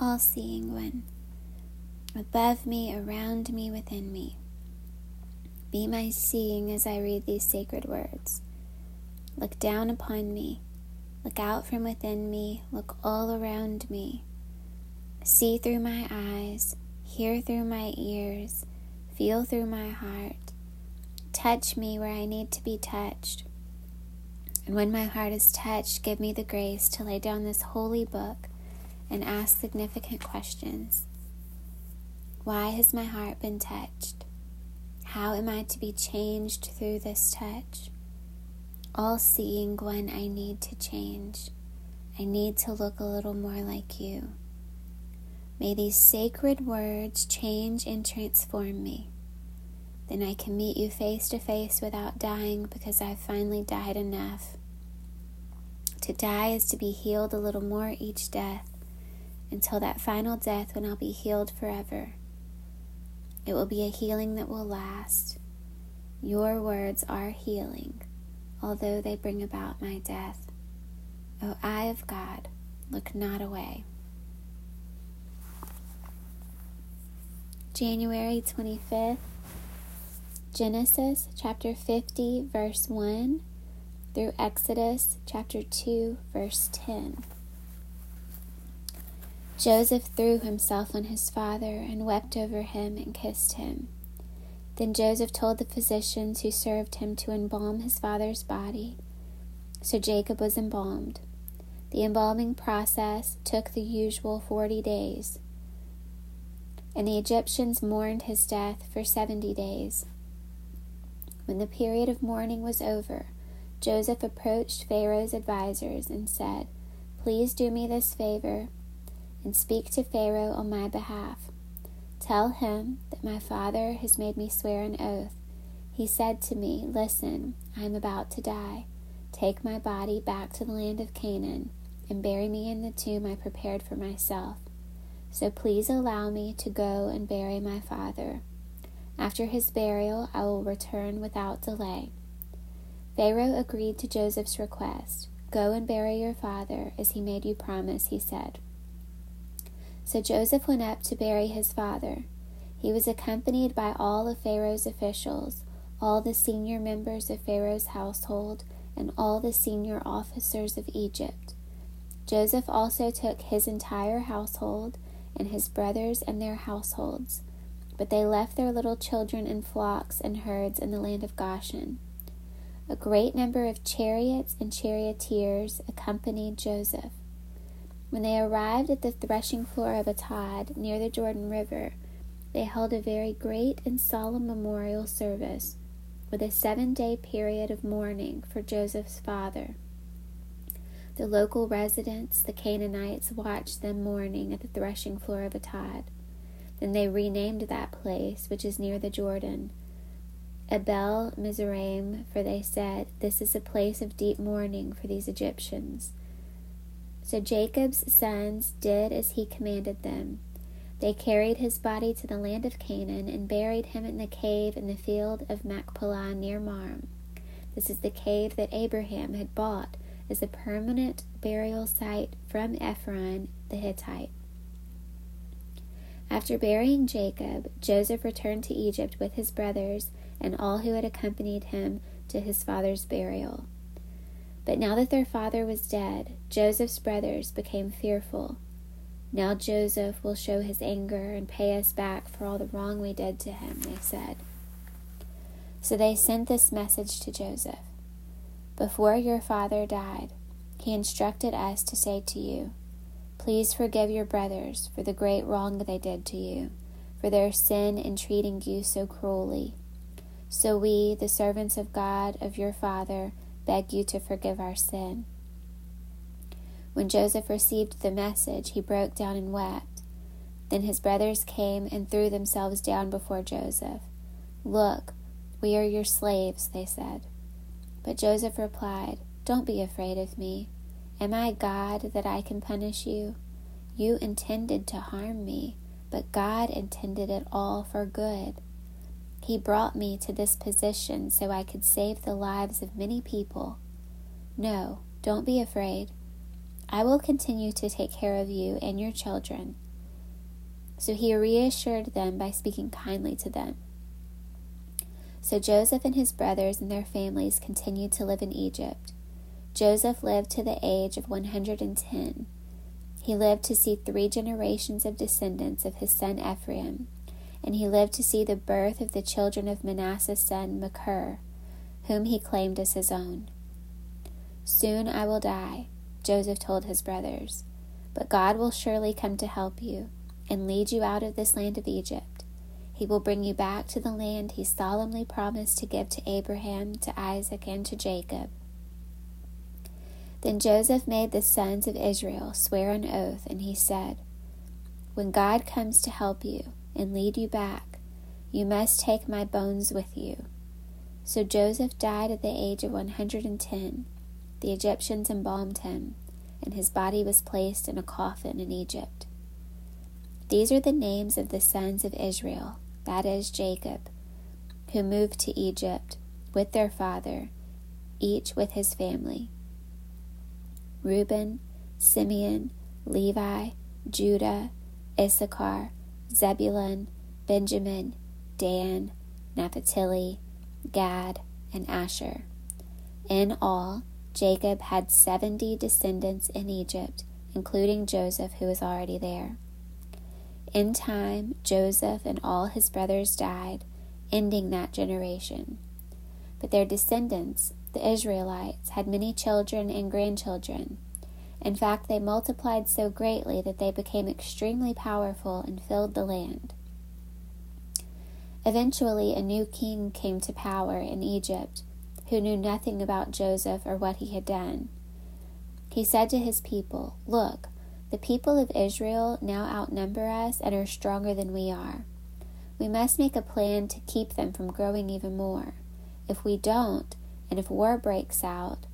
all seeing one, above me, around me, within me. Be my seeing as I read these sacred words. Look down upon me, look out from within me, look all around me. See through my eyes, hear through my ears, feel through my heart. Touch me where I need to be touched. And when my heart is touched, give me the grace to lay down this holy book and ask significant questions. Why has my heart been touched? How am I to be changed through this touch? All seeing one, I need to change. I need to look a little more like you. May these sacred words change and transform me. Then I can meet you face to face without dying because I've finally died enough. To die is to be healed a little more each death until that final death when I'll be healed forever. It will be a healing that will last. Your words are healing, although they bring about my death. O eye of God, look not away. January 25th, Genesis chapter 50, verse 1 through Exodus chapter 2, verse 10. Joseph threw himself on his father and wept over him and kissed him. Then Joseph told the physicians who served him to embalm his father's body. So Jacob was embalmed. The embalming process took the usual forty days and the Egyptians mourned his death for seventy days. When the period of mourning was over, Joseph approached Pharaoh's advisers and said, Please do me this favor and speak to Pharaoh on my behalf. Tell him that my father has made me swear an oath. He said to me, Listen, I am about to die. Take my body back to the land of Canaan and bury me in the tomb I prepared for myself. So please allow me to go and bury my father. After his burial, I will return without delay. Pharaoh agreed to Joseph's request. Go and bury your father, as he made you promise, he said. So Joseph went up to bury his father. He was accompanied by all of Pharaoh's officials, all the senior members of Pharaoh's household, and all the senior officers of Egypt. Joseph also took his entire household and his brothers and their households. But they left their little children in flocks and herds in the land of Goshen. A great number of chariots and charioteers accompanied Joseph. When they arrived at the threshing floor of Atad near the Jordan River, they held a very great and solemn memorial service with a seven day period of mourning for Joseph's father. The local residents, the Canaanites, watched them mourning at the threshing floor of Atad. Then they renamed that place, which is near the Jordan, Abel Mizraim, for they said, This is a place of deep mourning for these Egyptians. So Jacob's sons did as he commanded them. They carried his body to the land of Canaan and buried him in the cave in the field of Machpelah near Mamre. This is the cave that Abraham had bought as a permanent burial site from Ephron the Hittite. After burying Jacob, Joseph returned to Egypt with his brothers and all who had accompanied him to his father's burial. But now that their father was dead, Joseph's brothers became fearful. Now Joseph will show his anger and pay us back for all the wrong we did to him, they said. So they sent this message to Joseph before your father died, he instructed us to say to you, Please forgive your brothers for the great wrong they did to you, for their sin in treating you so cruelly. So we, the servants of God, of your father, beg you to forgive our sin. When Joseph received the message, he broke down and wept. Then his brothers came and threw themselves down before Joseph. Look, we are your slaves, they said. But Joseph replied, Don't be afraid of me. Am I God that I can punish you? You intended to harm me, but God intended it all for good. He brought me to this position so I could save the lives of many people. No, don't be afraid. I will continue to take care of you and your children. So he reassured them by speaking kindly to them. So Joseph and his brothers and their families continued to live in Egypt. Joseph lived to the age of 110. He lived to see three generations of descendants of his son Ephraim, and he lived to see the birth of the children of Manasseh's son Machir, whom he claimed as his own. Soon I will die, Joseph told his brothers, but God will surely come to help you and lead you out of this land of Egypt. He will bring you back to the land he solemnly promised to give to Abraham, to Isaac, and to Jacob. Then Joseph made the sons of Israel swear an oath, and he said, When God comes to help you and lead you back, you must take my bones with you. So Joseph died at the age of 110. The Egyptians embalmed him, and his body was placed in a coffin in Egypt. These are the names of the sons of Israel, that is, Jacob, who moved to Egypt with their father, each with his family. Reuben, Simeon, Levi, Judah, Issachar, Zebulun, Benjamin, Dan, Naphtali, Gad, and Asher. In all, Jacob had seventy descendants in Egypt, including Joseph, who was already there. In time, Joseph and all his brothers died, ending that generation. But their descendants, the Israelites had many children and grandchildren. In fact, they multiplied so greatly that they became extremely powerful and filled the land. Eventually, a new king came to power in Egypt who knew nothing about Joseph or what he had done. He said to his people, Look, the people of Israel now outnumber us and are stronger than we are. We must make a plan to keep them from growing even more. If we don't, and if war breaks out,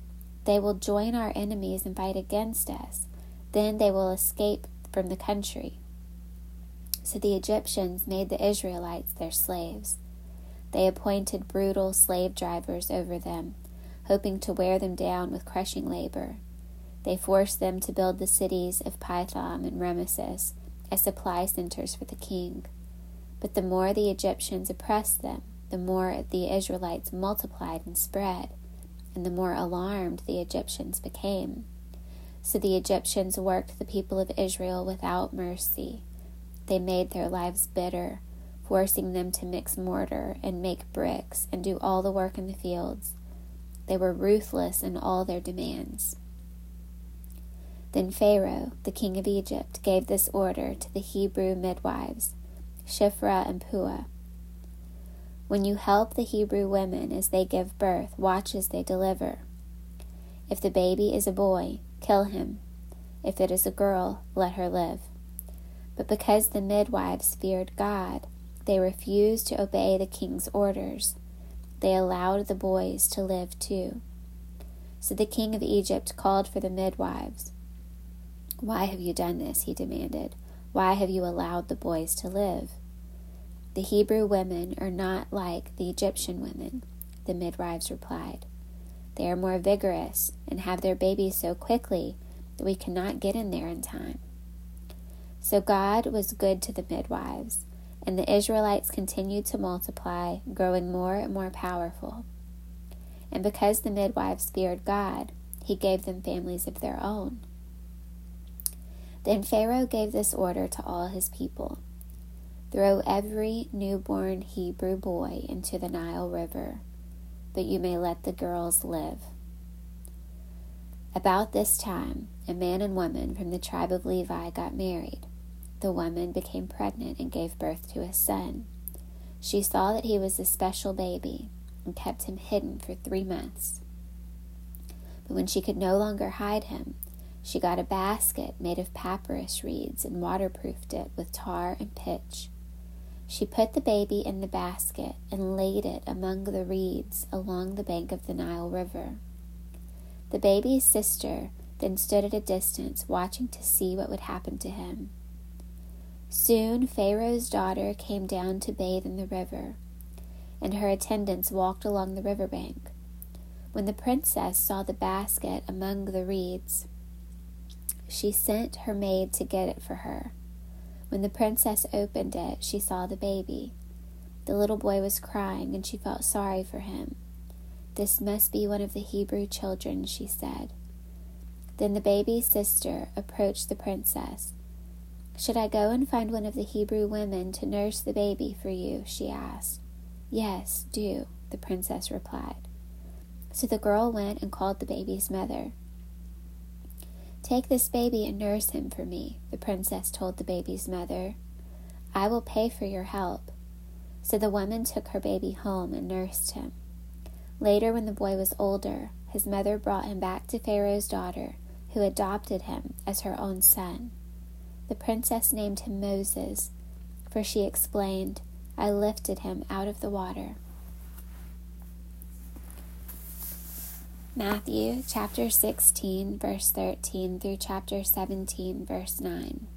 they will join our enemies and fight against us. Then they will escape from the country. So the Egyptians made the Israelites their slaves. They appointed brutal slave drivers over them, hoping to wear them down with crushing labor. They forced them to build the cities of Pithom and Rameses as supply centers for the king. But the more the Egyptians oppressed them, the more the Israelites multiplied and spread, and the more alarmed the Egyptians became. So the Egyptians worked the people of Israel without mercy. They made their lives bitter, forcing them to mix mortar and make bricks and do all the work in the fields. They were ruthless in all their demands. Then Pharaoh, the king of Egypt, gave this order to the Hebrew midwives, Shiphrah and Puah when you help the Hebrew women as they give birth, watch as they deliver. If the baby is a boy, kill him. If it is a girl, let her live. But because the midwives feared God, they refused to obey the king's orders. They allowed the boys to live too. So the king of Egypt called for the midwives. Why have you done this? he demanded. Why have you allowed the boys to live? The Hebrew women are not like the Egyptian women, the midwives replied. They are more vigorous and have their babies so quickly that we cannot get in there in time. So God was good to the midwives, and the Israelites continued to multiply, growing more and more powerful. And because the midwives feared God, he gave them families of their own. Then Pharaoh gave this order to all his people Throw every newborn Hebrew boy into the Nile River, but you may let the girls live. About this time, a man and woman from the tribe of Levi got married. The woman became pregnant and gave birth to a son. She saw that he was a special baby and kept him hidden for three months. But when she could no longer hide him, she got a basket made of papyrus reeds and waterproofed it with tar and pitch. She put the baby in the basket and laid it among the reeds along the bank of the Nile River. The baby's sister then stood at a distance, watching to see what would happen to him. Soon Pharaoh's daughter came down to bathe in the river, and her attendants walked along the river bank. When the princess saw the basket among the reeds, she sent her maid to get it for her. When the princess opened it, she saw the baby. The little boy was crying, and she felt sorry for him. This must be one of the Hebrew children, she said. Then the baby's sister approached the princess. Should I go and find one of the Hebrew women to nurse the baby for you? she asked. Yes, do, the princess replied. So the girl went and called the baby's mother. Take this baby and nurse him for me, the princess told the baby's mother. I will pay for your help. So the woman took her baby home and nursed him. Later, when the boy was older, his mother brought him back to Pharaoh's daughter, who adopted him as her own son. The princess named him Moses, for she explained, I lifted him out of the water. Matthew chapter 16, verse 13 through chapter 17, verse 9.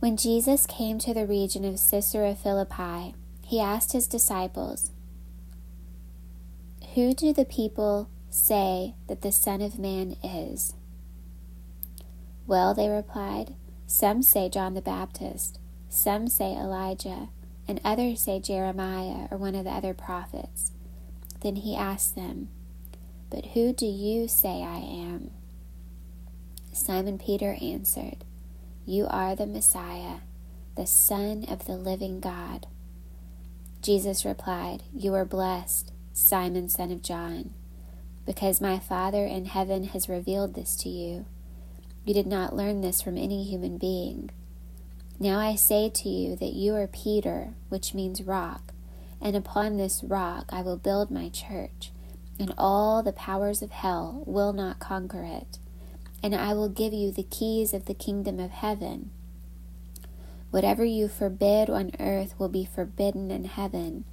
When Jesus came to the region of Caesarea Philippi, he asked his disciples, Who do the people say that the Son of Man is? Well, they replied, Some say John the Baptist, some say Elijah, and others say Jeremiah or one of the other prophets. Then he asked them, But who do you say I am? Simon Peter answered, You are the Messiah, the Son of the living God. Jesus replied, You are blessed, Simon, son of John, because my Father in heaven has revealed this to you. You did not learn this from any human being. Now I say to you that you are Peter, which means rock and upon this rock I will build my church, and all the powers of hell will not conquer it. And I will give you the keys of the kingdom of heaven. Whatever you forbid on earth will be forbidden in heaven,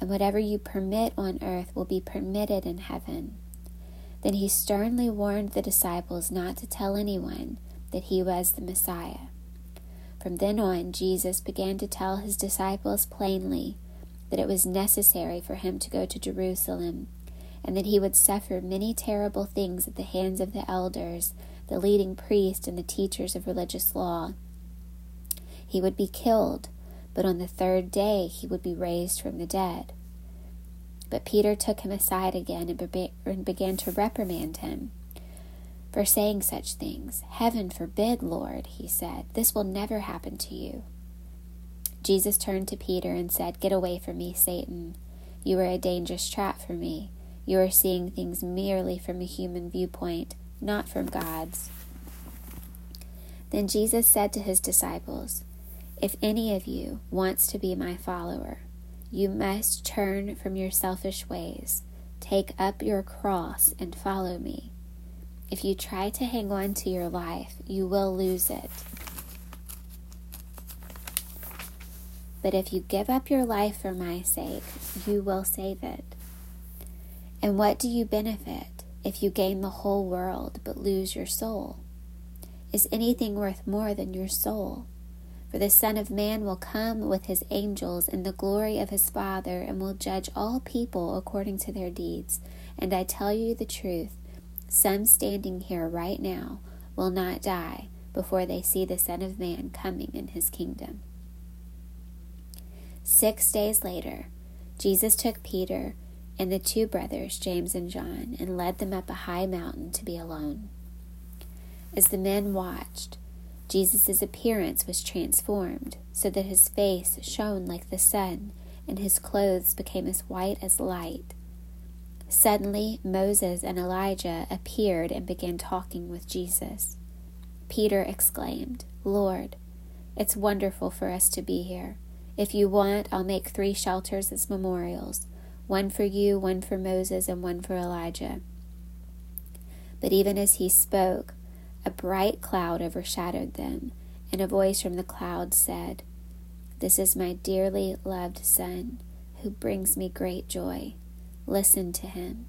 and whatever you permit on earth will be permitted in heaven. Then he sternly warned the disciples not to tell anyone that he was the Messiah. From then on, Jesus began to tell his disciples plainly that it was necessary for him to go to Jerusalem, and that he would suffer many terrible things at the hands of the elders, the leading priests, and the teachers of religious law. He would be killed, but on the third day he would be raised from the dead. But Peter took him aside again and began to reprimand him for saying such things. Heaven forbid, Lord, he said. This will never happen to you. Jesus turned to Peter and said, Get away from me, Satan. You are a dangerous trap for me. You are seeing things merely from a human viewpoint, not from God's. Then Jesus said to his disciples, If any of you wants to be my follower, you must turn from your selfish ways, take up your cross, and follow me. If you try to hang on to your life, you will lose it. But if you give up your life for my sake, you will save it. And what do you benefit if you gain the whole world but lose your soul? Is anything worth more than your soul? For the Son of Man will come with his angels in the glory of his Father and will judge all people according to their deeds. And I tell you the truth some standing here right now will not die before they see the Son of Man coming in his kingdom. Six days later, Jesus took Peter and the two brothers, James and John, and led them up a high mountain to be alone. As the men watched, Jesus' appearance was transformed, so that his face shone like the sun, and his clothes became as white as light. Suddenly, Moses and Elijah appeared and began talking with Jesus. Peter exclaimed, Lord, it's wonderful for us to be here. If you want, I'll make three shelters as memorials one for you, one for Moses, and one for Elijah. But even as he spoke, a bright cloud overshadowed them, and a voice from the cloud said, This is my dearly loved Son, who brings me great joy. Listen to him.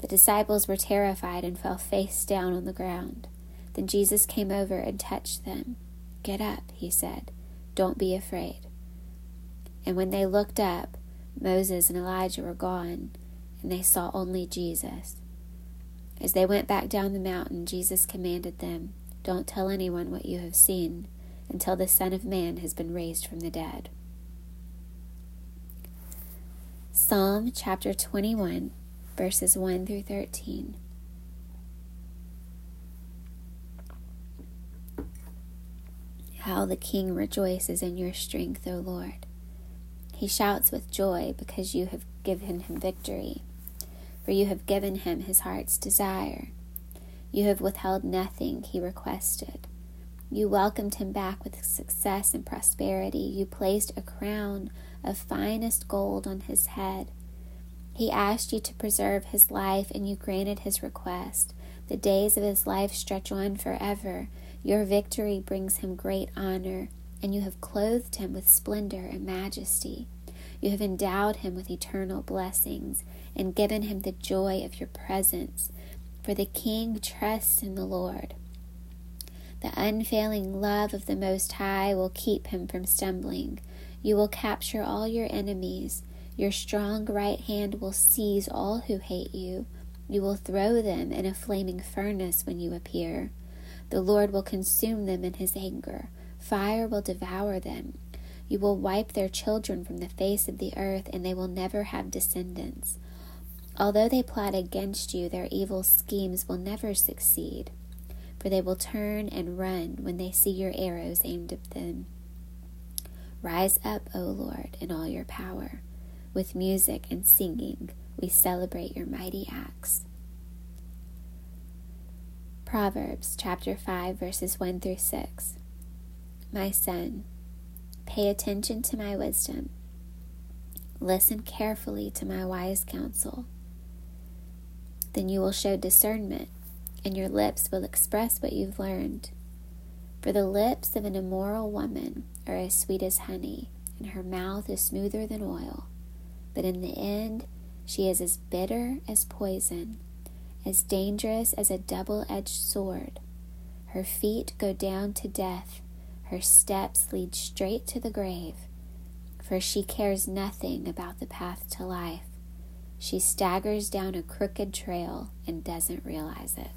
The disciples were terrified and fell face down on the ground. Then Jesus came over and touched them. Get up, he said. Don't be afraid. And when they looked up, Moses and Elijah were gone, and they saw only Jesus. As they went back down the mountain, Jesus commanded them, Don't tell anyone what you have seen until the Son of Man has been raised from the dead. Psalm chapter 21, verses 1 through 13. How the king rejoices in your strength, O Lord. He shouts with joy because you have given him victory, for you have given him his heart's desire. You have withheld nothing he requested. You welcomed him back with success and prosperity. You placed a crown of finest gold on his head. He asked you to preserve his life, and you granted his request. The days of his life stretch on forever. Your victory brings him great honor, and you have clothed him with splendor and majesty. You have endowed him with eternal blessings and given him the joy of your presence. For the king trusts in the Lord. The unfailing love of the Most High will keep him from stumbling. You will capture all your enemies. Your strong right hand will seize all who hate you. You will throw them in a flaming furnace when you appear. The Lord will consume them in his anger. Fire will devour them. You will wipe their children from the face of the earth, and they will never have descendants. Although they plot against you, their evil schemes will never succeed, for they will turn and run when they see your arrows aimed at them. Rise up, O Lord, in all your power. With music and singing, we celebrate your mighty acts. Proverbs chapter 5, verses 1 through 6. My son, pay attention to my wisdom. Listen carefully to my wise counsel. Then you will show discernment, and your lips will express what you've learned. For the lips of an immoral woman are as sweet as honey, and her mouth is smoother than oil. But in the end, she is as bitter as poison as dangerous as a double edged sword. Her feet go down to death, her steps lead straight to the grave, for she cares nothing about the path to life. She staggers down a crooked trail and doesn't realize it.